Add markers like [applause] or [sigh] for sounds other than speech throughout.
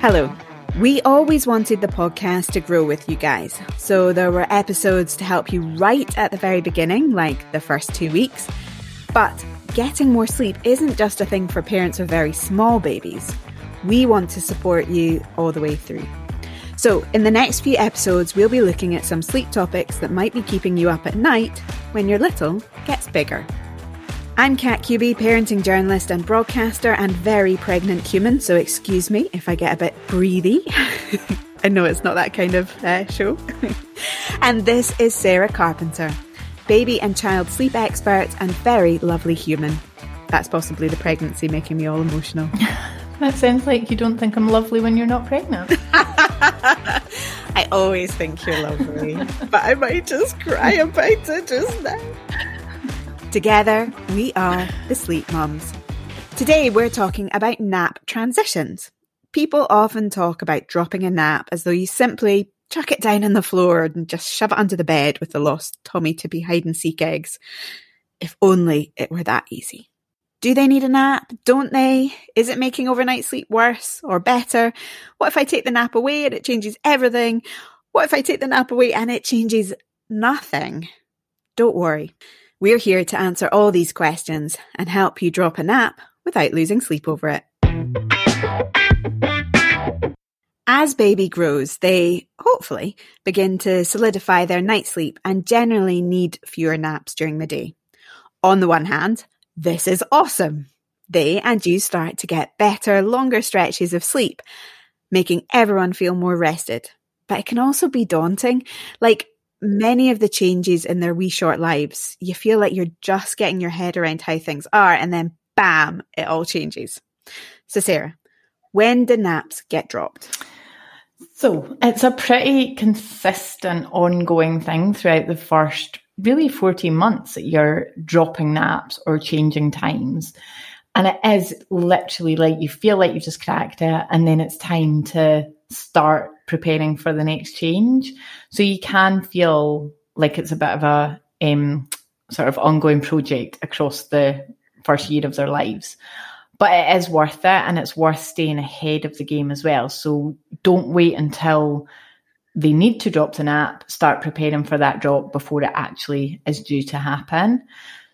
Hello. We always wanted the podcast to grow with you guys. So there were episodes to help you right at the very beginning, like the first two weeks. But getting more sleep isn't just a thing for parents of very small babies. We want to support you all the way through. So, in the next few episodes, we'll be looking at some sleep topics that might be keeping you up at night when your little gets bigger. I'm Kat Cubie, parenting journalist and broadcaster, and very pregnant human, so excuse me if I get a bit breathy. [laughs] I know it's not that kind of uh, show. [laughs] and this is Sarah Carpenter, baby and child sleep expert and very lovely human. That's possibly the pregnancy making me all emotional. [laughs] that sounds like you don't think I'm lovely when you're not pregnant. I always think you're lovely, but I might just cry about it just now. Together, we are the Sleep Mums. Today, we're talking about nap transitions. People often talk about dropping a nap as though you simply chuck it down on the floor and just shove it under the bed with the lost Tommee Tippee hide and seek eggs. If only it were that easy. Do they need a nap? Don't they? Is it making overnight sleep worse or better? What if I take the nap away and it changes everything? What if I take the nap away and it changes nothing? Don't worry. We're here to answer all these questions and help you drop a nap without losing sleep over it. As baby grows, they hopefully begin to solidify their night sleep and generally need fewer naps during the day. On the one hand, this is awesome. They and you start to get better, longer stretches of sleep, making everyone feel more rested. But it can also be daunting. Like many of the changes in their wee short lives, you feel like you're just getting your head around how things are, and then bam, it all changes. So, Sarah, when do naps get dropped? So, it's a pretty consistent, ongoing thing throughout the first really 14 months that you're dropping naps or changing times. And it is literally like you feel like you've just cracked it, and then it's time to start preparing for the next change. So you can feel like it's a bit of a um, sort of ongoing project across the first year of their lives. But it is worth it and it's worth staying ahead of the game as well. So don't wait until they need to drop the nap, start preparing for that drop before it actually is due to happen.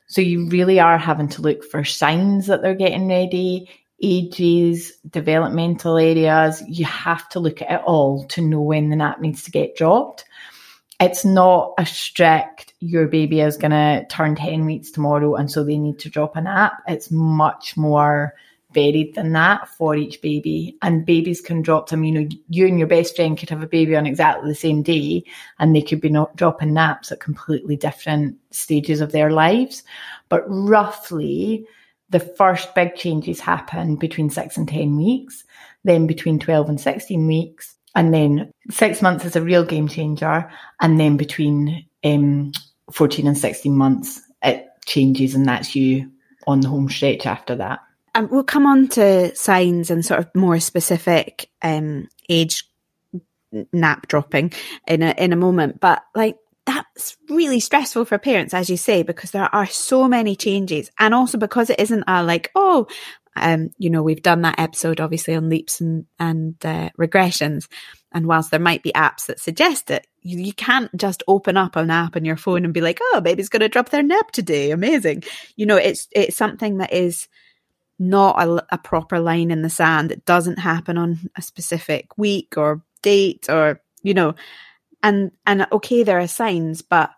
So you really are having to look for signs that they're getting ready, ages, developmental areas. You have to look at it all to know when the nap needs to get dropped. It's not a strict, your baby is going to turn 10 weeks tomorrow and so they need to drop a nap. It's much more varied than that for each baby. And babies can drop them, you know, you and your best friend could have a baby on exactly the same day and they could be not dropping naps at completely different stages of their lives. But roughly, the first big changes happen between six and 10 weeks, then between 12 and 16 weeks, and then six months is a real game changer. And then between um, 14 and 16 months, it changes, and that's you on the home stretch after that. And we'll come on to signs and sort of more specific um, age nap dropping in a in a moment. But like that's really stressful for parents, as you say, because there are so many changes. And also because it isn't a like, oh, um, you know, we've done that episode obviously on leaps and, and uh, regressions. And whilst there might be apps that suggest it, you, you can't just open up an app on your phone and be like, oh, baby's going to drop their nap today. Amazing. You know, it's, it's something that is not a, a proper line in the sand. It doesn't happen on a specific week or date or, you know, and and okay there are signs but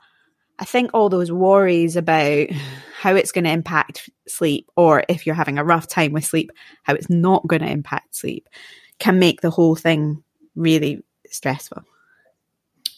i think all those worries about how it's going to impact sleep or if you're having a rough time with sleep how it's not going to impact sleep can make the whole thing really stressful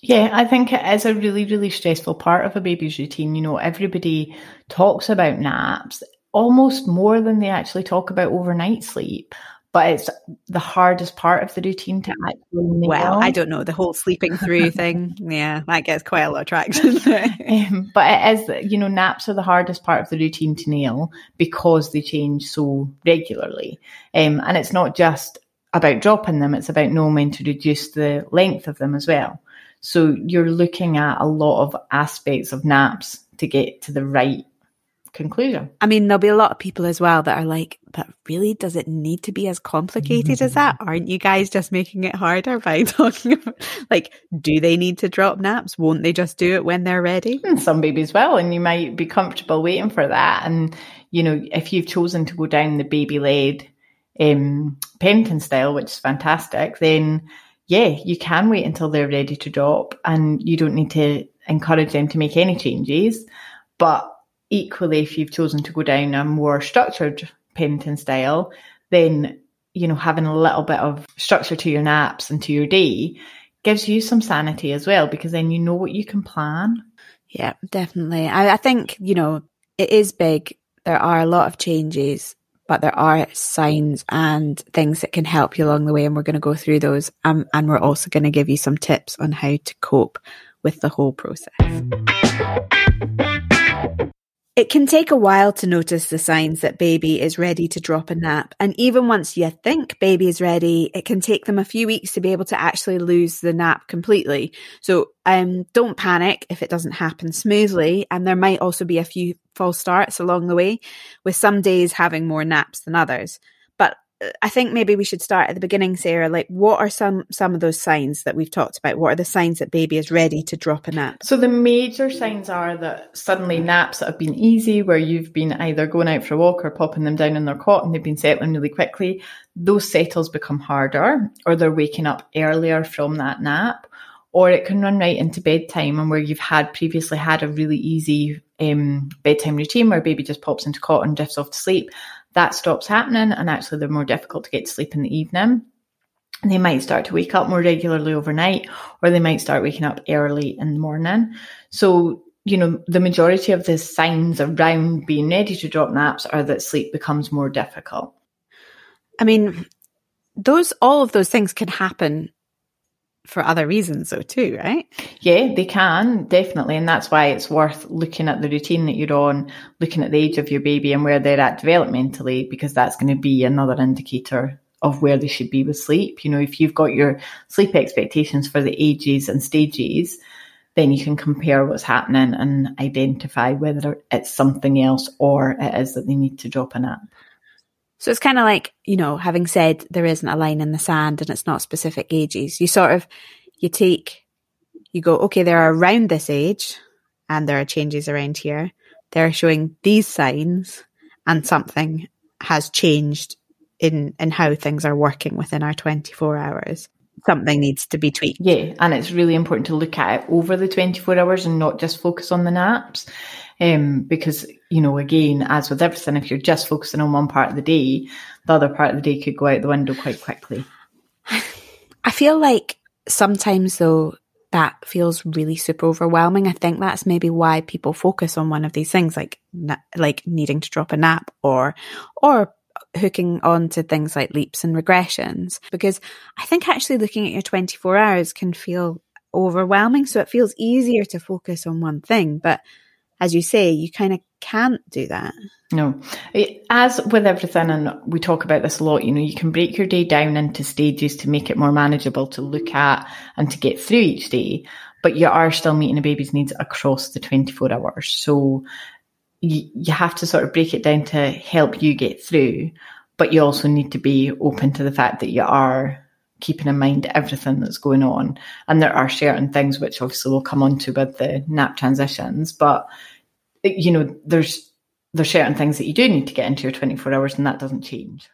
yeah, I think it is a really, really stressful part of a baby's routine. You know, everybody talks about naps almost more than they actually talk about overnight sleep but it's the hardest part of the routine to actually nail. Well, I don't know the whole sleeping through [laughs] thing. Yeah, that gets quite a lot of traction. [laughs] um, but it is, you know, naps are the hardest part of the routine to nail because they change so regularly. Um, and it's not just about dropping them; it's about knowing when to reduce the length of them as well. So you're looking at a lot of aspects of naps to get to the right conclusion. I mean, there'll be a lot of people as well that are like, but really, does it need to be as complicated as that? Aren't you guys just making it harder by [laughs] talking about, like, do they need to drop naps? Won't they just do it when they're ready? And some babies will, and you might be comfortable waiting for that. And, you know, if you've chosen to go down the baby led um, parenting style, which is fantastic, then yeah, you can wait until they're ready to drop and you don't need to encourage them to make any changes. But equally, if you've chosen to go down a more structured parenting style, then you know having a little bit of structure to your naps and to your day gives you some sanity as well because then you know what you can plan. Yeah, definitely. I, I think you know it is big. There are a lot of changes, but there are signs and things that can help you along the way, and we're going to go through those. Um, and we're also going to give you some tips on how to cope with the whole process. It can take a while to notice the signs that baby is ready to drop a nap. And even once you think baby is ready, it can take them a few weeks to be able to actually lose the nap completely. So um, don't panic if it doesn't happen smoothly. And there might also be a few false starts along the way, with some days having more naps than others. I think maybe we should start at the beginning, Sarah. Like, what are some some of those signs that we've talked about? What are the signs that baby is ready to drop a nap? So the major signs are that suddenly naps that have been easy, where you've been either going out for a walk or popping them down in their cot and they've been settling really quickly, those settles become harder, or they're waking up earlier from that nap, or it can run right into bedtime and where you've had previously had a really easy um, bedtime routine where baby just pops into cot and drifts off to sleep that stops happening and actually they're more difficult to get to sleep in the evening. They might start to wake up more regularly overnight or they might start waking up early in the morning. So, you know, the majority of the signs around being ready to drop naps are that sleep becomes more difficult. I mean, those all of those things can happen for other reasons though too, right? Yeah, they can, definitely. And that's why it's worth looking at the routine that you're on, looking at the age of your baby and where they're at developmentally, because that's going to be another indicator of where they should be with sleep. You know, if you've got your sleep expectations for the ages and stages, then you can compare what's happening and identify whether it's something else or it is that they need to drop a nap. So it's kind of like, you know, having said there isn't a line in the sand and it's not specific ages, you sort of, you take, you go, okay, they're around this age and there are changes around here. They're showing these signs and something has changed in, in how things are working within our 24 hours. Something needs to be tweaked. Yeah. And it's really important to look at it over the 24 hours and not just focus on the naps. Um, because, you know, again, as with everything, if you're just focusing on one part of the day, the other part of the day could go out the window quite quickly. I feel like sometimes though, that feels really super overwhelming. I think that's maybe why people focus on one of these things, like like needing to drop a nap or or hooking on to things like leaps and regressions. Because I think actually looking at your twenty four hours can feel overwhelming. So it feels easier to focus on one thing, but as you say, you kind of can't do that. No. Eh, as with everything, and we talk about this a lot, you know, you can break your day down into stages to make it more manageable to look at and to get through each day, but you are still meeting a baby's needs across the 24 hours. So you, you have to sort of break it down to help you get through, but you also need to be open to the fact that you are keeping in mind everything that's going on. And there are certain things which obviously we'll come on to with the nap transitions, but you know, there's there's certain things that you do need to get into your 24 hours and that doesn't change.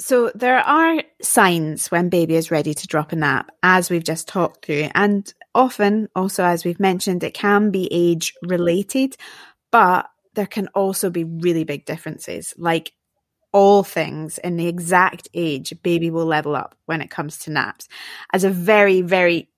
So there are signs when baby is ready to drop a nap, as we've just talked through. And often, also as we've mentioned, it can be age related, but there can also be really big differences. Like all things in the exact age, baby will level up when it comes to naps. As a very, very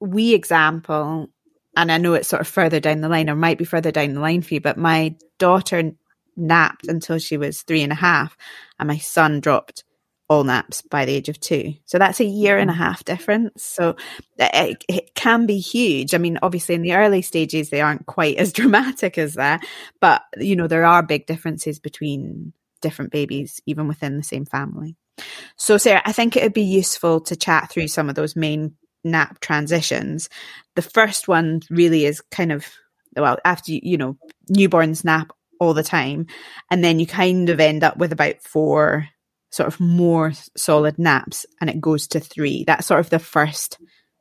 wee example, and I know it's sort of further down the line or might be further down the line for you, but my daughter napped until she was three and a half, and my son dropped all naps by the age of two. So that's a year and a mm-hmm. half difference. So uh, it, it, can be huge. I mean, obviously in the early stages, they aren't quite as [laughs] dramatic as that, but you know, there are big differences between different babies, even within the same family. So, Sarah, I think it would be useful to chat through some of those main nap transitions. The first one really is kind of well, after you, know, newborns nap all the time. And then you kind of end up with about four sort of more solid naps and it goes to three. That's sort of the first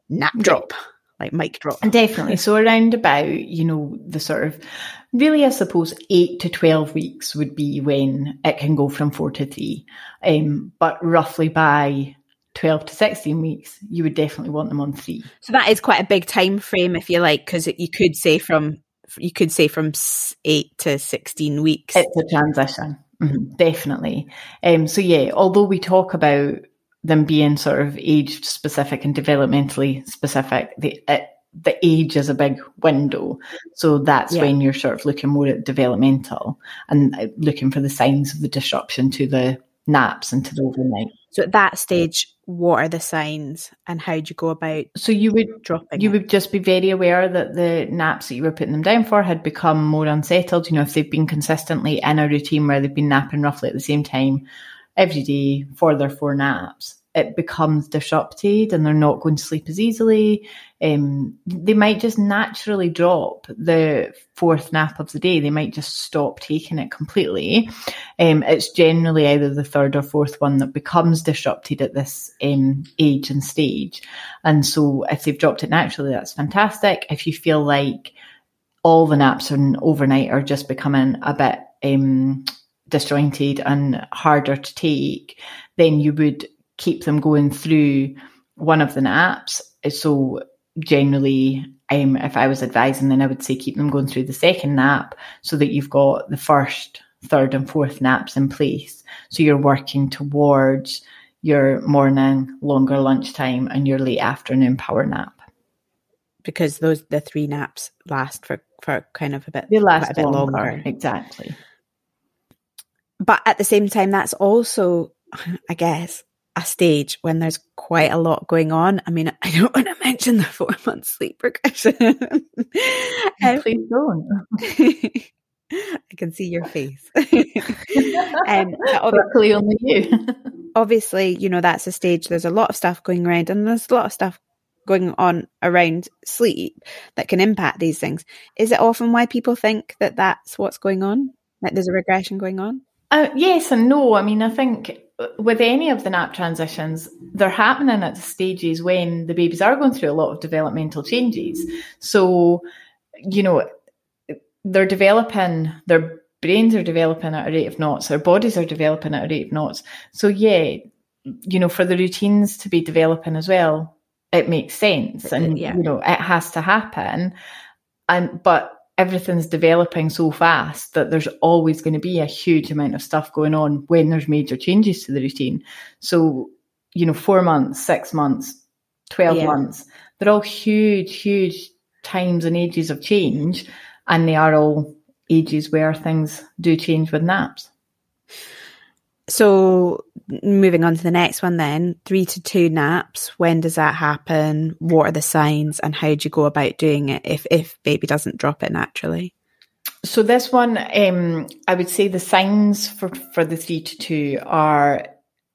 nap drop, like mic drop. [laughs] Definitely. So around about, you know, the sort of really, I suppose, eight to 12 weeks would be when it can go from four to three. Um, but roughly by 12 to 16 weeks, you would definitely want them on three. So that is quite a big time frame, if you like, because you could say from you could say from eight to 16 weeks. It's a transition. Mm-hmm, definitely. Um, so yeah, although we talk about them being sort of age specific and developmentally specific, the uh, the age is a big window. So that's yeah. when you're sort of looking more at developmental and uh, looking for the signs of the disruption to the naps and to the overnight. So at that stage, what are the signs and how do you go about so you would dropping you it? would just be very aware that the naps that you were putting them down for had become more unsettled you know if they've been consistently in a routine where they've been napping roughly at the same time every day for their four naps it becomes disrupted and they're not going to sleep as easily. Um, they might just naturally drop the fourth nap of the day. They might just stop taking it completely. Um, it's generally either the third or fourth one that becomes disrupted at this um, age and stage. And so if they've dropped it naturally, that's fantastic. If you feel like all the naps and overnight are just becoming a bit um, disjointed and harder to take, then you would keep them going through one of the naps. So generally, um, if I was advising, then I would say keep them going through the second nap so that you've got the first, third, and fourth naps in place. So you're working towards your morning, longer lunchtime, and your late afternoon power nap. Because those the three naps last for for kind of a bit. They last a bit longer. longer. Exactly. But at the same time, that's also, I guess, a stage when there's quite a lot going on. I mean, I don't [laughs] want to mention the four month sleep regression. [laughs] um, Please don't. [laughs] I can see your face. um, Luckily, only you. obviously, you know that's a stage. There's a lot of stuff going around, and there's a lot of stuff going on around sleep that can impact these things. Is it often why people think that that's what's going on? That there's a regression going on? Uh, yes and no. I mean, I think with any of the nap transitions, they're happening at the stages when the babies are going through a lot of developmental changes. So, you know, they're developing, their brains are developing at a rate of knots, their bodies are developing at a rate of knots. So, yeah, you know, for the routines to be developing as well, it makes sense. And, yeah. you know, it has to happen. And, but everything's developing so fast that there's always going to be a huge amount of stuff going on when there's major changes to the routine. So, you know, four months, six months, 12 yeah. months, they're all huge, huge times and ages of change. And they are all ages where things do change with naps. So moving on to the next one then, three to two naps. When does that happen? What are the signs and how do you go about doing it if, if baby doesn't drop it naturally? So this one, um, I would say the signs for, for the three to two are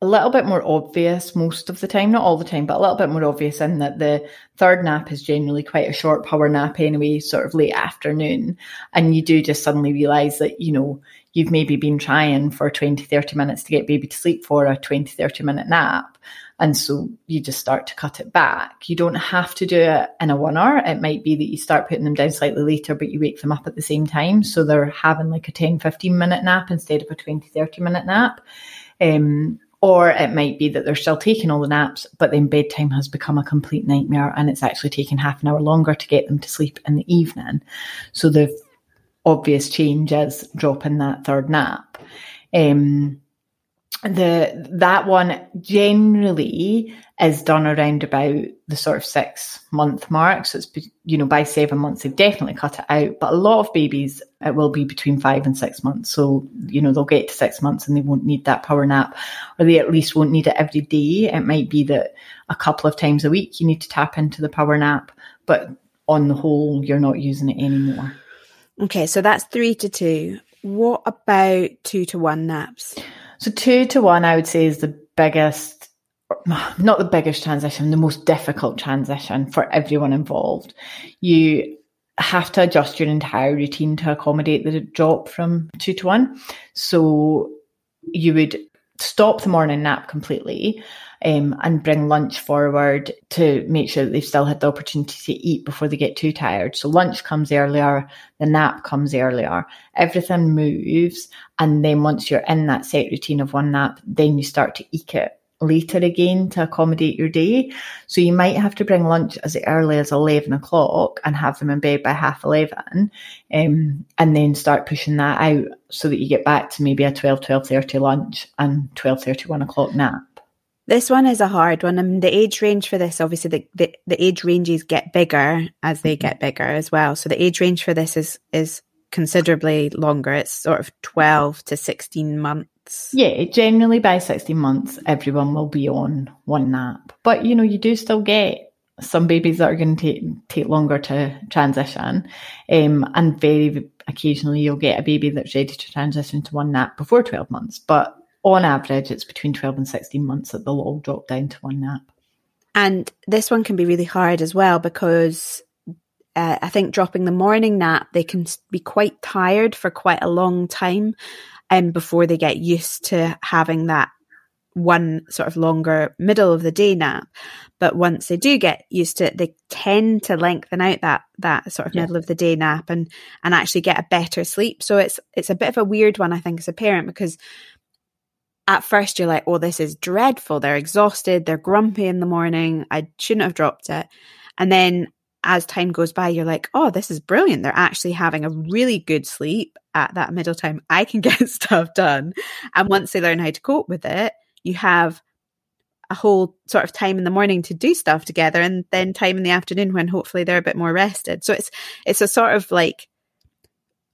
a little bit more obvious most of the time, not all the time, but a little bit more obvious in that the third nap is generally quite a short power nap anyway, sort of late afternoon. And you do just suddenly realize that, you know, you've maybe been trying for 20, 30 minutes to get baby to sleep for a 20, 30 minute nap. And so you just start to cut it back. You don't have to do it in a one hour. It might be that you start putting them down slightly later, but you wake them up at the same time. So they're having like a 10, 15 minute nap instead of a 20, 30 minute nap. Um, or it might be that they're still taking all the naps, but then bedtime has become a complete nightmare and it's actually taking half an hour longer to get them to sleep in the evening. So the obvious change is dropping that third nap. Um, the that one generally is done around about the sort of six month mark. So it's you know by seven months they've definitely cut it out. But a lot of babies it will be between five and six months. So you know they'll get to six months and they won't need that power nap, or they at least won't need it every day. It might be that a couple of times a week you need to tap into the power nap, but on the whole you're not using it anymore. Okay, so that's three to two. What about two to one naps? So two to one, I would say, is the biggest, not the biggest transition, the most difficult transition for everyone involved. You have to adjust your entire routine to accommodate the drop from two to one. So you would stop the morning nap completely um, and bring lunch forward to make sure that they've still had the opportunity to eat before they get too tired. So lunch comes earlier, the nap comes earlier, everything moves. And then once you're in that set routine of one nap, then you start to eke it later again to accommodate your day. So you might have to bring lunch as early as 11 o'clock and have them in bed by half 11 um, and then start pushing that out so that you get back to maybe a 12, 12.30 lunch and 12.30, 1 o'clock nap. This one is a hard one. I mean, the age range for this, obviously, the, the, the age ranges get bigger as they get bigger as well. So the age range for this is is considerably longer. It's sort of twelve to sixteen months. Yeah, generally by 16 months, everyone will be on one nap. But, you know, you do still get some babies that are going to take, take longer to transition. Um, and very occasionally you'll get a baby that's ready to transition to one nap before 12 months. But on average, it's between 12 and 16 months that they'll all drop down to one nap. And this one can be really hard as well because uh, I think dropping the morning nap, they can be quite tired for quite a long time um, before they get used to having that one sort of longer middle of the day nap. But once they do get used to it, they tend to lengthen out that that sort of yeah. middle of the day nap and and actually get a better sleep. So it's it's a bit of a weird one, I think, as a parent because at first you're like, oh, this is dreadful. They're exhausted, they're grumpy in the morning. I shouldn't have dropped it. And then as time goes by, you're like, oh, this is brilliant. They're actually having a really good sleep at that middle time. I can [laughs] get stuff done. And once they learn how to cope with it, you have a whole sort of time in the morning to do stuff together and then time in the afternoon when hopefully they're a bit more rested. So it's it's a sort of like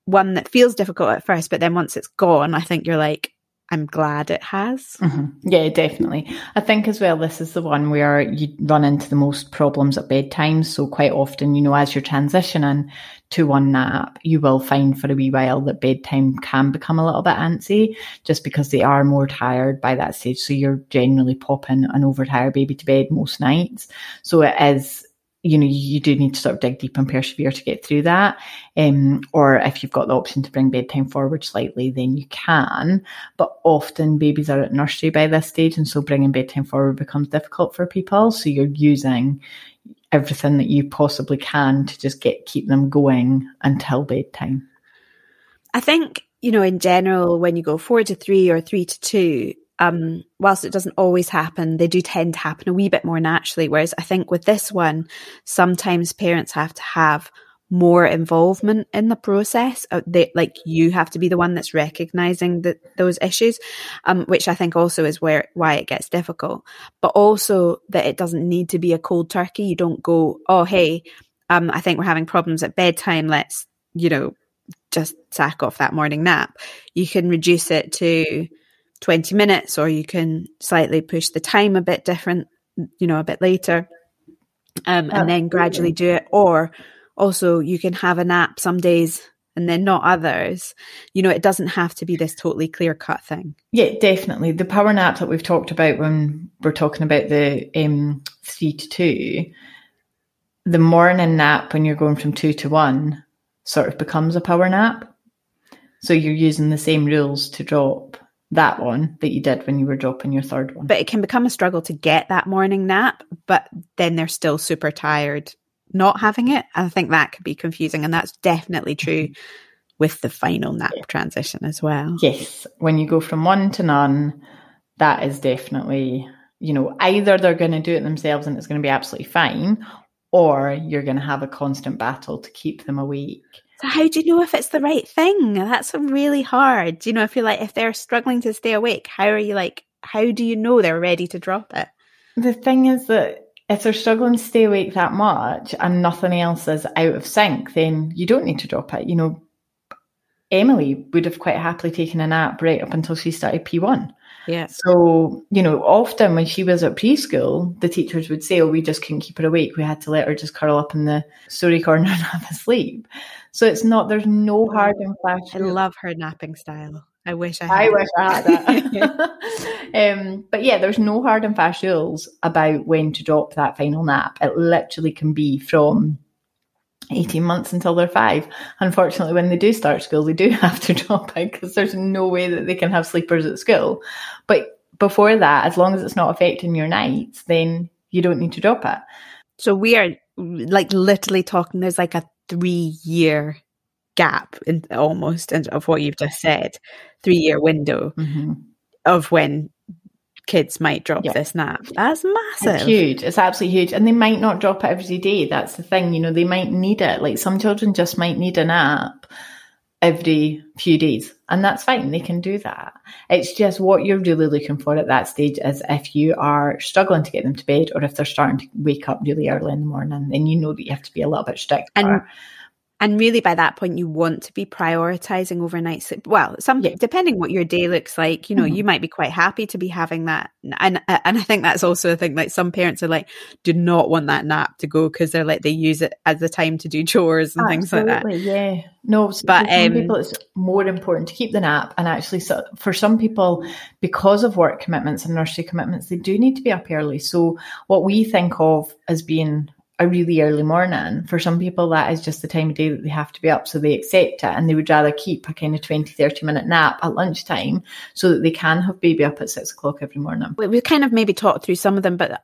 one that feels difficult at first, but then once it's gone, I think you're like, I'm glad it has. Mm-hmm. Yeah, definitely. I think as well, this is the one where you run into the most problems at bedtime. So quite often, you know, as you're transitioning to one nap, you will find for a wee while that bedtime can become a little bit antsy just because they are more tired by that stage. So you're generally popping an overtired baby to bed most nights. So it is you know, you do need to sort of dig deep and persevere to get through that. Um, or if you've got the option to bring bedtime forward slightly, then you can. But often babies are at nursery by this stage, and so bringing bedtime forward becomes difficult for people. So you're using everything that you possibly can to just get keep them going until bedtime. I think you know, in general, when you go four to three or three to two, um, whilst it doesn't always happen, they do tend to happen a wee bit more naturally. Whereas I think with this one, sometimes parents have to have more involvement in the process. Uh, they, like you have to be the one that's recognizing that those issues, um, which I think also is where why it gets difficult. But also that it doesn't need to be a cold turkey. You don't go, oh hey, um, I think we're having problems at bedtime. Let's you know just sack off that morning nap. You can reduce it to 20 minutes, or you can slightly push the time a bit different, you know, a bit later, um, and then gradually do it. Or also, you can have a nap some days and then not others. You know, it doesn't have to be this totally clear cut thing. Yeah, definitely. The power nap that we've talked about when we're talking about the um, three to two, the morning nap when you're going from two to one sort of becomes a power nap. So you're using the same rules to drop that one that you did when you were dropping your third one. But it can become a struggle to get that morning nap, but then they're still super tired not having it. I think that could be confusing. And that's definitely true mm-hmm. with the final nap yeah. transition as well. Yes. When you go from one to none, that is definitely, you know, either they're going to do it themselves and it's going to be absolutely fine, or you're going to have a constant battle to keep them awake. So how do you know if it's the right thing? That's really hard. You know if you're like if they're struggling to stay awake, how are you like how do you know they're ready to drop it? The thing is that if they're struggling to stay awake that much and nothing else is out of sync, then you don't need to drop it. You know, Emily would have quite happily taken a nap right up until she started P1. Yeah. So, you know, often when she was at preschool, the teachers would say, Oh, we just couldn't keep her awake. We had to let her just curl up in the story corner and [laughs] have a sleep. So it's not, there's no hard and fast. I love her napping style. I wish I had. I wish I had that. [laughs] [laughs] um, but yeah, there's no hard and fast rules about when to drop that final nap. It literally can be from 18 months until they're five. Unfortunately, when they do start school, they do [laughs] have to drop it because there's no way that they can have sleepers at school. But before that, as long as it's not affecting your nights, then you don't need to drop it. So we are like literally talking, there's like a three year gap in almost of what you've just said, three year window mm-hmm. of when kids might drop yeah. this nap. That's massive. It's huge. It's absolutely huge. And they might not drop it every day. That's the thing. You know, they might need it. Like some children just might need a nap every few days. And that's fine. They can do that. It's just what you're really looking for at that stage is if you are struggling to get them to bed or if they're starting to wake up really early in the morning, then you know that you have to be a little bit strict. And and really, by that point, you want to be prioritizing overnight sleep. Well, some yeah. depending what your day looks like, you know, mm-hmm. you might be quite happy to be having that. And and I think that's also a thing. Like some parents are like, do not want that nap to go because they're like they use it as the time to do [laughs] chores and Absolutely, things like that. Yeah, no, but for um, people, it's more important to keep the nap. And actually, so for some people, because of work commitments and nursery commitments, they do need to be up early. So what we think of as being a really early morning. For some people, that is just the time of day that they have to be up, so they accept it and they would rather keep a kind of 20, 30 minute nap at lunchtime so that they can have baby up at six o'clock every morning. We kind of maybe talked through some of them, but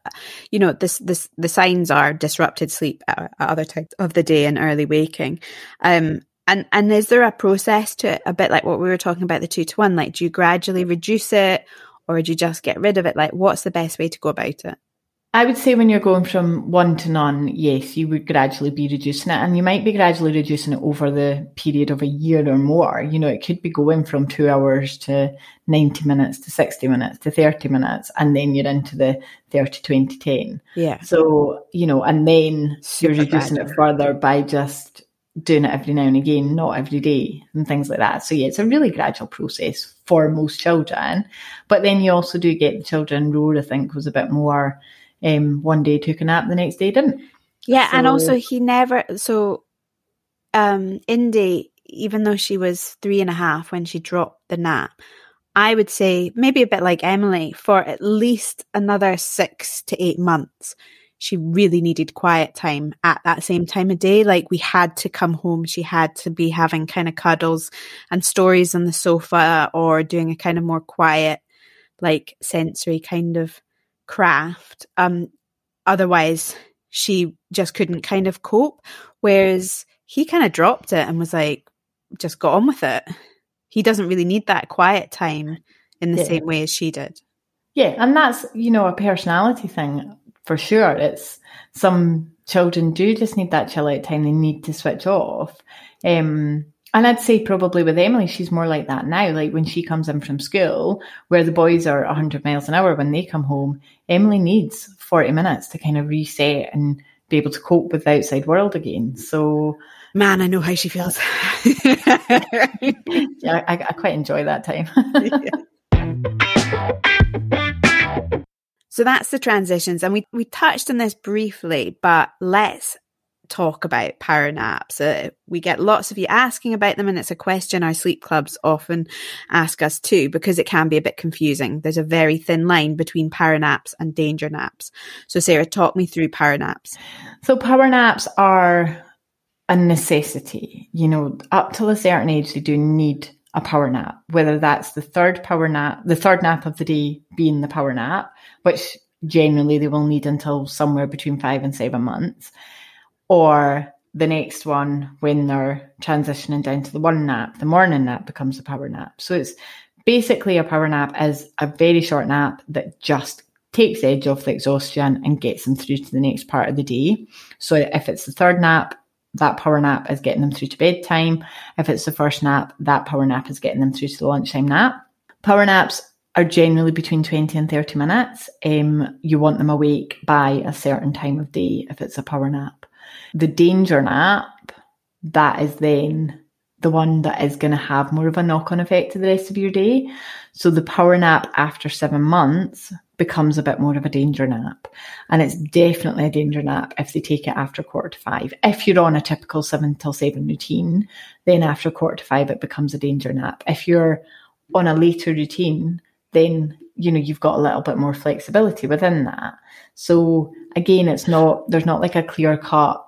you know, this, this, the signs are disrupted sleep at other times of the day and early waking. Um, and, and is there a process to it, a bit like what we were talking about the two to one? Like, do you gradually reduce it or do you just get rid of it? Like, what's the best way to go about it? I would say when you're going from one to none, yes, you would gradually be reducing it. And you might be gradually reducing it over the period of a year or more. You know, it could be going from two hours to 90 minutes to 60 minutes to 30 minutes. And then you're into the 30, 20, 10. Yeah. So, you know, and then Super you're reducing it further by just doing it every now and again, not every day and things like that. So yeah, it's a really gradual process for most children. But then you also do get the children, Roar, I think, was a bit more um, one day took a nap, the next day didn't. Yeah, so, and also he never. So, um, Indy, even though she was three and a half when she dropped the nap, I would say maybe a bit like Emily for at least another six to eight months. She really needed quiet time at that same time of day. Like we had to come home. She had to be having kind of cuddles and stories on the sofa or doing a kind of more quiet, like sensory kind of craft. Um, otherwise, she just couldn't kind of cope. Whereas he kind of dropped it and was like, just got on with it. He doesn't really need that quiet time in the yeah. same way as she did. Yeah, and that's, you know, a personality thing for sure. It's some children do just need that chill out time. They need to switch off. Um, and I'd say probably with Emily, she's more like that now. Like when she comes in from school, where the boys are 100 miles an hour when they come home, Emily needs 40 minutes to kind of reset and be able to cope with the outside world again. So, man, I know how she feels. [laughs] yeah, I, I, quite enjoy that time. [laughs] So that's the transitions. And we, we touched on this briefly, but let's talk about power naps. Uh, we get lots of you asking about them, and it's a question our sleep clubs often ask us too, because it can be a bit confusing. There's a very thin line between power naps and danger naps. So, Sarah, talk me through power naps. So, power naps are a necessity. You know, up till a certain age, they do need a power nap, whether that's the third power nap, the third nap of the day being the power nap, which generally they will need until somewhere between five and seven months or the next one when they're transitioning down to the one nap, the morning nap becomes a power nap. So it's basically a power nap is a very short nap that just takes the edge off the exhaustion and gets them through to the next part of the day. So if it's the third nap, that power nap is getting them through to bedtime. If it's the first nap, that power nap is getting them through to the lunchtime nap. Power naps are generally between 20 and 30 minutes. Um, you want them awake by a certain time of day if it's a power nap. The danger nap, that is then the one that is going to have more of a knock on effect to the rest of your day. So the power nap after seven months becomes a bit more of a danger nap. And it's definitely a danger nap if they take it after quarter to five. If you're on a typical seven till seven routine, then after quarter to five, it becomes a danger nap. If you're on a later routine, then you know you've got a little bit more flexibility within that. So again, it's not there's not like a clear cut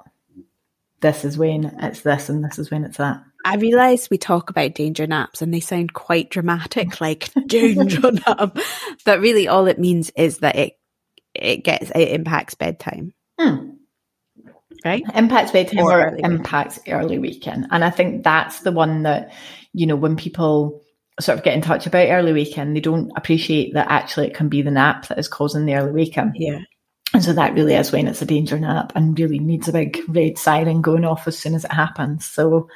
this is when it's this and this is when it's that. I realise we talk about danger naps and they sound quite dramatic, [laughs] like danger [laughs] nap. But really all it means is that it it gets it impacts bedtime. Hmm. Right? Impacts bedtime Or or, early waking. impacts early waking. And I think that's the one that, you know, when people sort of get in touch about early waking, they don't appreciate that actually it can be the nap that is causing the early waking. Yeah. And so that really is when it's a danger nap and really needs a big red siren going off as soon as it happens. So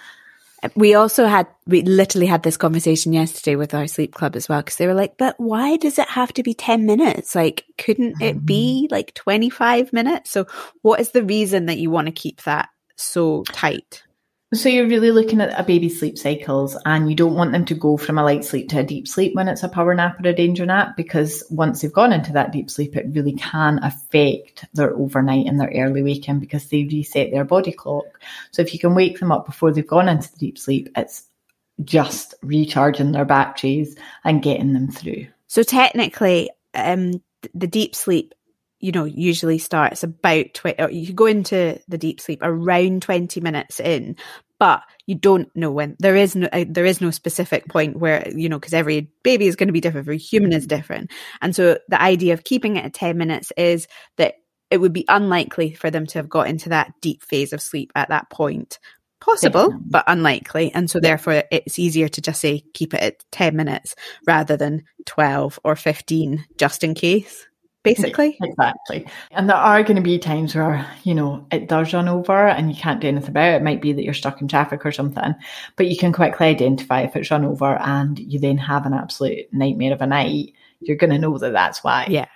We also had, we literally had this conversation yesterday with our sleep club as well, because they were like, but why does it have to be 10 minutes? Like, couldn't it be mm. like 25 minutes? So, what is the reason that you want to keep that so tight? So you're really looking at a baby's sleep cycles and you don't want them to go from a light sleep to a deep sleep when it's a power nap or a danger nap because once they've gone into that deep sleep, it really can affect their overnight and their early waking because they reset their body clock. So if you can wake them up before they've gone into the deep sleep, it's just recharging their batteries and getting them through. So, technically, um, the deep sleep, you know, usually starts about 20, you go into the deep sleep around 20 minutes in, but you don't know when there is no, uh, there is no specific point where, you know, because every baby is going to be different, every human is different. And so the idea of keeping it at 10 minutes is that it would be unlikely for them to have got into that deep phase of sleep at that point. Possible, Definitely. but unlikely. And so therefore it's easier to just say keep it at 10 minutes rather than 12 or 15 just in case, basically. [laughs] Exactly. And there are going to be times where, you know, it does run over and you can't do anything about it. It might be that you're stuck in traffic or something, but you can quickly identify if it's run over and you then have an absolute nightmare of a night. You're going to know that that's why. Yeah.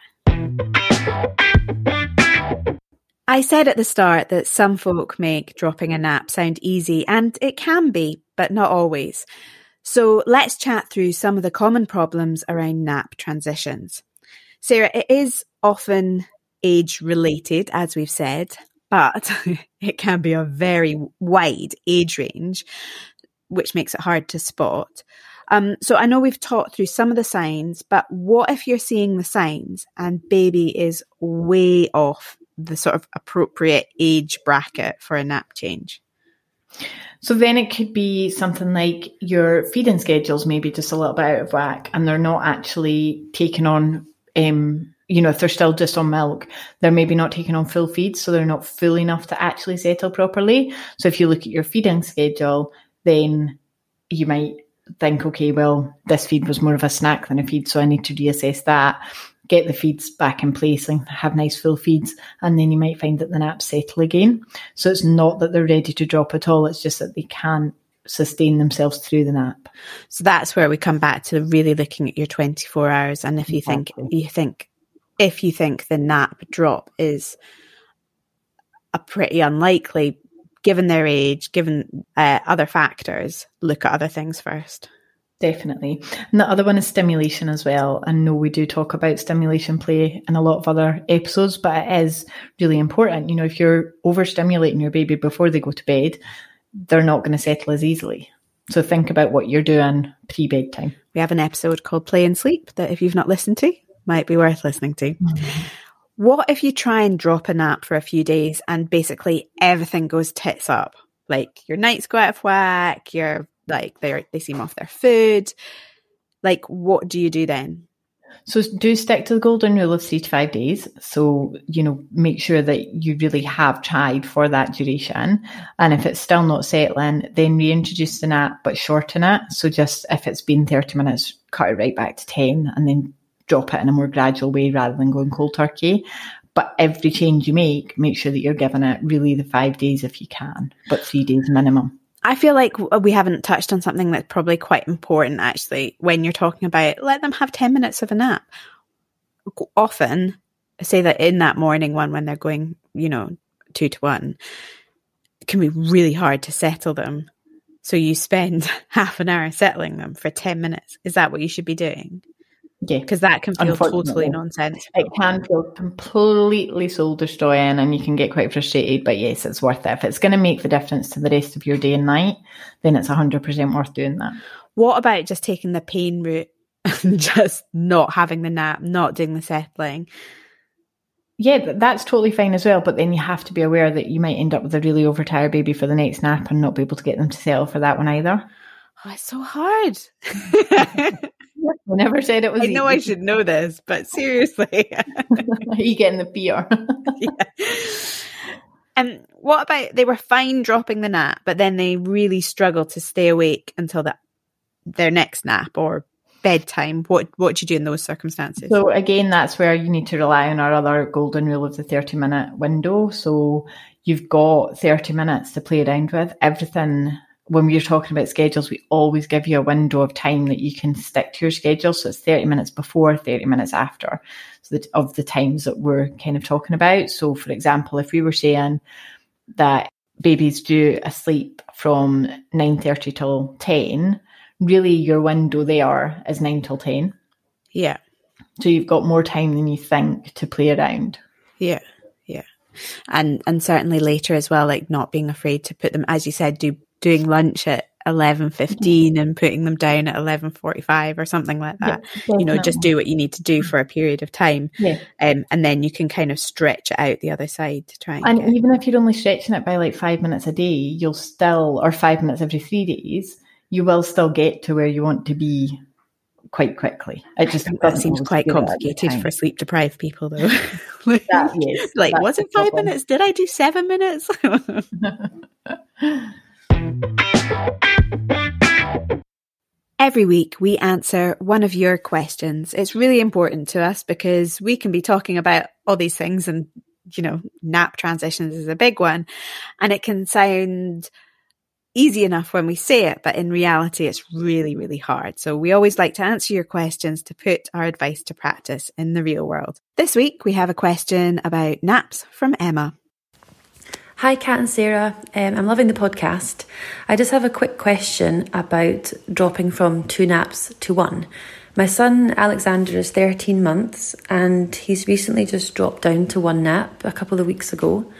I said at the start that some folk make dropping a nap sound easy, and it can be, but not always. So let's chat through some of the common problems around nap transitions. Sarah, it is often age related, as we've said, but [laughs] it can be a very wide age range, which makes it hard to spot. Um, so I know we've talked through some of the signs, but what if you're seeing the signs and baby is way off the sort of appropriate age bracket for a nap change? So then it could be something like your feeding schedules maybe just a little bit out of whack and they're not actually taking on um you know, if they're still just on milk, they're maybe not taking on full feeds, so they're not full enough to actually settle properly. So if you look at your feeding schedule, then you might think, okay, well, this feed was more of a snack than a feed, so I need to reassess that, get the feeds back in place and have nice full feeds, and then you might find that the naps settle again. So it's not that they're ready to drop at all, it's just that they can't sustain themselves through the nap. So that's where we come back to really looking at your 24 hours. And if you think, you think, if you think the nap drop is a pretty unlikely, given their age, given uh, other factors, look at other things first. Definitely. And the other one is stimulation as well. I know we do talk about stimulation play in a lot of other episodes, but it is really important. You know, if you're overstimulating your baby before they go to bed, they're not going to settle as easily. So think about what you're doing pre bedtime. We have an episode called Play and Sleep that if you've not listened to, might be worth listening to. Mm-hmm. What if you try and drop a nap for a few days and basically everything goes tits up? Like your nights go out of whack, you're like they they seem off their food. Like what do you do then? So do stick to the golden rule of three to five days. So, you know, make sure that you really have tried for that duration. And if it's still not settling, then reintroduce the nap, but shorten it. So just if it's been 30 minutes, cut it right back to 10 and then drop it in a more gradual way rather than going cold turkey. But every change you make, make sure that you're giving it really the five days if you can, but three days minimum. I feel like we haven't touched on something that's probably quite important actually when you're talking about let them have 10 minutes of a nap. Often, say that in that morning one when they're going, you know, two to one, can be really hard to settle them. So you spend [laughs] half an hour settling them for 10 minutes. Is that what you should be doing? Yeah. Because that can feel totally nonsense. It can feel completely soul destroying and you can get quite frustrated, but yes, it's worth it. If it's going to make the difference to the rest of your day and night, then it's 100% worth doing that. What about just taking the pain route and [laughs] just not having the nap, not doing the settling? yeah, that's totally fine as well. But then you have to be aware that you might end up with a really overtired baby for the next nap and not be able to get them to settle for that one either. Oh, it's so hard. [laughs] I never said it was. I know easy. I should know this, but seriously. Are [laughs] you getting the PR? [laughs] yeah. And what about they were fine dropping the nap, but then they really struggle to stay awake until that their next nap or bedtime? What what do you do in those circumstances? So again, that's where you need to rely on our other golden rule of the thirty minute window. So you've got thirty minutes to play around with. Everything when we're talking about schedules, we always give you a window of time that you can stick to your schedule. So it's 30 minutes before, 30 minutes after so that, of the times that we're kind of talking about. So, for example, if we were saying that babies do a sleep from 9.30 till 10, really your window there is 9 till 10. Yeah. So you've got more time than you think to play around. Yeah. Yeah. And and certainly later as well, like not being afraid to put them, as you said, do doing lunch at eleven fifteen and putting them down at eleven forty five or something like that. Yeah, you know, just do what you need to do for a period of time, Yeah. um, and then you can kind of stretch it out the other side to try and, And get. even if you're only stretching it by like five minutes a day, you'll still, or five minutes every three days, you will still get to where you want to be quite quickly. It just that seems quite feel that at the complicated for sleep deprived people, though. like, [laughs] That- yes, [laughs] like, was it five problem. minutes? Did I do seven minutes? [laughs] Every week, we answer one of your questions. It's really important to us because we can be talking about all these things, and you know, nap transitions is a big one, and it can sound easy enough when we say it, but in reality, it's really, really hard. So, we always like to answer your questions to put our advice to practice in the real world. This week, we have a question about naps from Emma. Hi, Kat and Sarah. Um, I'm loving the podcast. I just have a quick question about dropping from two naps to one. My son Alexander is 13 months and he's recently just dropped down to one nap a couple of weeks ago.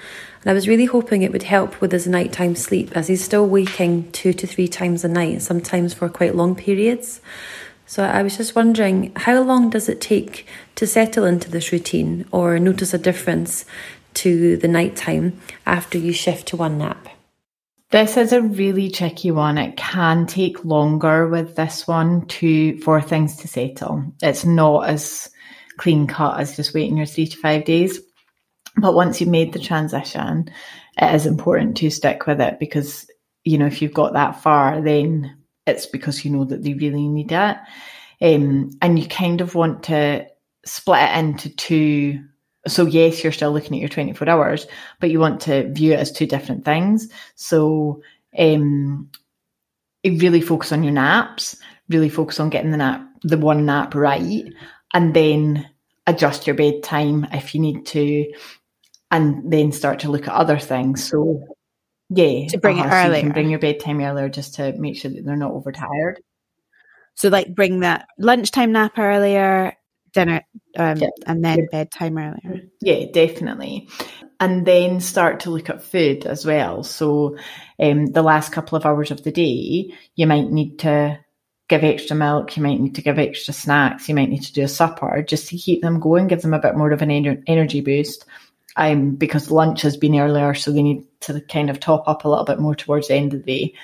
And I was really hoping it would help with his nighttime sleep as he's still waking two to three times a night, sometimes for quite long periods. So I was just wondering, how long does it take to settle into this routine or notice a difference to the nighttime after you shift to one nap? This is a really tricky one. It can take longer with this one to for things to settle. It's not as clean cut as just waiting your three to five days. But once you've made the transition, it is important to stick with it because, you know, if you've got that far, then it's because you know that they really need it. Um, and you kind of want to split it into two. So, yes, you're still looking at your 24 hours, but you want to view it as two different things. So, um, really focus on your naps, really focus on getting the nap, the one nap right, and then adjust your bedtime if you need to, and then start to look at other things. So, yeah, To bring it so you earlier. can bring your bedtime earlier just to make sure that they're not overtired. So, like, bring that lunchtime nap earlier, dinner, um, Yeah. and then Yeah. bedtime earlier. Yeah, definitely. And then start to look at food as well. So, um, the last couple of hours of the day, you might need to give extra milk, you might need to give extra snacks, you might need to do a supper just to keep them going, give them a bit more of an ener- energy boost. Um, because lunch has been earlier, so they need to kind of top up a little bit more towards the end of the day.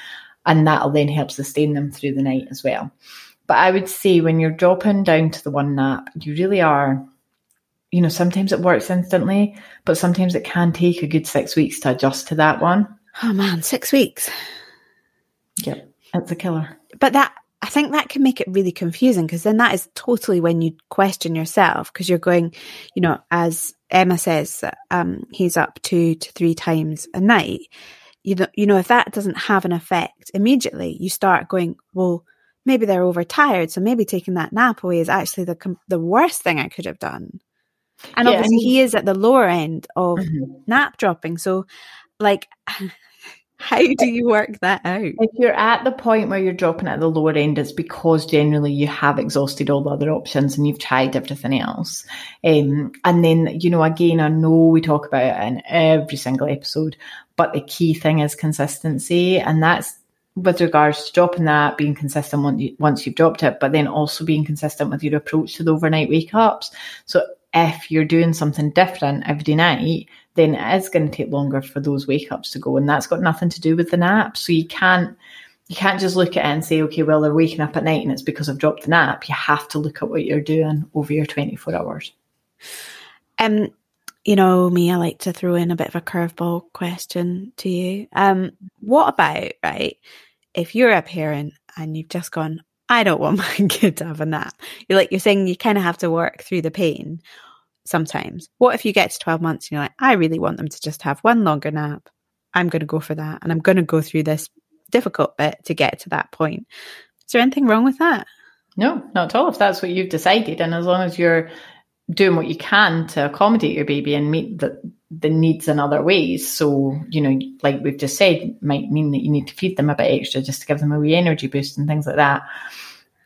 And that'll then help sustain them through the night as well. But I would say when you're dropping down to the one nap, you really are you know, sometimes it works instantly, but sometimes it can take a good six weeks to adjust to that one. Oh man, six weeks. Yep. that's a killer. But that, I think that can make it really confusing because then that is totally when you question yourself because you're going, you know, as Emma says, um, he's up two to three times a night. You know, you know, if that doesn't have an effect immediately, you start going, well, maybe they're overtired, so maybe taking that nap away is actually the com- the worst thing I could have done. And Yeah, obviously, he is at the lower end of Mhm. nap dropping. So, like, [laughs] how do you work that out? If you're at the point where you're dropping at the lower end, it's because generally you have exhausted all the other options and you've tried everything else. Um, and then, you know, again, I know we talk about it in every single episode, but the key thing is consistency. And that's with regards to dropping that, being consistent once you- once you've dropped it, but then also being consistent with your approach to the overnight wake ups. So if you're doing something different every night, then it is going to take longer for those wake ups to go. And that's got nothing to do with the nap. So you can't you can't just look at it and say, okay, well, they're waking up at night and it's because I've dropped the nap. You have to look at what you're doing over your 24 hours. Um, you know me, I like to throw in a bit of a curveball question to you. Um, what about, right, if you're a parent and you've just gone, I don't want [laughs] my kid to have a nap. You're like, you're saying you kind of have to work through the pain sometimes. What if you get to 12 months and you're like, I really want them to just have one longer nap? I'm going to go for that. And I'm going to go through this difficult bit to get to that point. Is there anything wrong with that? No, not at all. If that's what you've decided, and as long as you're doing what you can to accommodate your baby and meet the, the needs in other ways. So, you know, like we've just said, might mean that you need to feed them a bit extra just to give them a wee energy boost and things like that.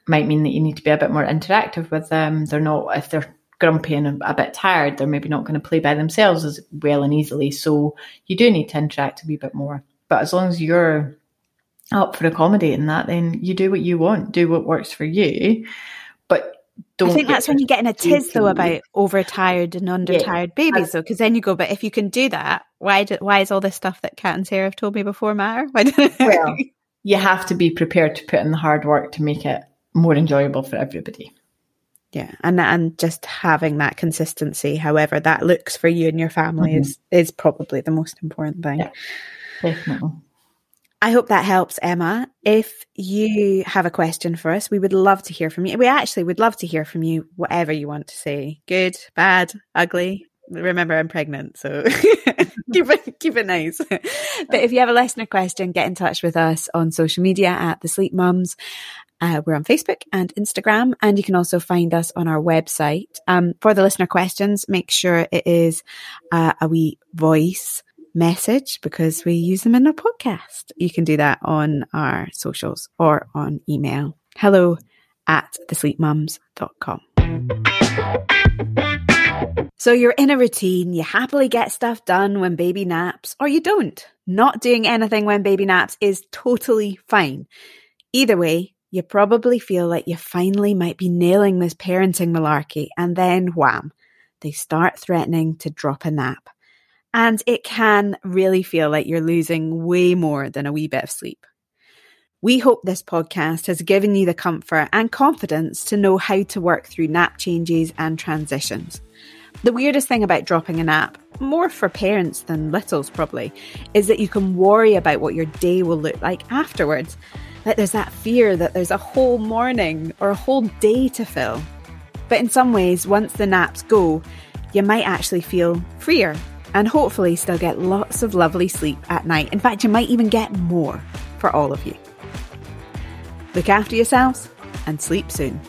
Might mean that you need to be a bit more interactive with them. They're not, if they're grumpy and a, bit tired, they're maybe not going to play by themselves as well and easily. So you do need to interact a wee bit more. But as long as you're up for accommodating that, then you do what you want, do what works for you. But don't I think that's when you get in a tiz though about overtired and undertired yeah. babies though, because then you go, but if you can do that, why do, why is all this stuff that Kat and Sarah have told me before matter? [laughs] well, you have to be prepared to put in the hard work to make it more enjoyable for everybody. Yeah, and and just having that consistency, however that looks for you and your family, mm-hmm. is is probably the most important thing. Yeah, definitely. I hope that helps, Emma. If you have a question for us, we would love to hear from you. We actually would love to hear from you, whatever you want to say. Good, bad, ugly. Remember, I'm pregnant, so [laughs] keep it keep it nice. [laughs] but if you have a listener question, get in touch with us on social media at the Sleep Mums. Uh, we're on Facebook and Instagram, and you can also find us on our website. Um, for the listener questions, make sure it is uh, a wee voice message because we use them in our podcast. You can do that on our socials or on email. Hello at thesleepmums.com. So you're in a routine, you happily get stuff done when baby naps, or you don't. Not doing anything when baby naps is totally fine. Either way, you probably feel like you finally might be nailing this parenting malarkey, and then wham, they start threatening to drop a nap. And it can really feel like you're losing way more than a wee bit of sleep. We hope this podcast has given you the comfort and confidence to know how to work through nap changes and transitions. The weirdest thing about dropping a nap, more for parents than littles probably, is that you can worry about what your day will look like afterwards. Like there's that fear that there's a whole morning or a whole day to fill. But in some ways, once the naps go, you might actually feel freer and hopefully still get lots of lovely sleep at night. In fact, you might even get more for all of you. Look after yourselves and sleep soon.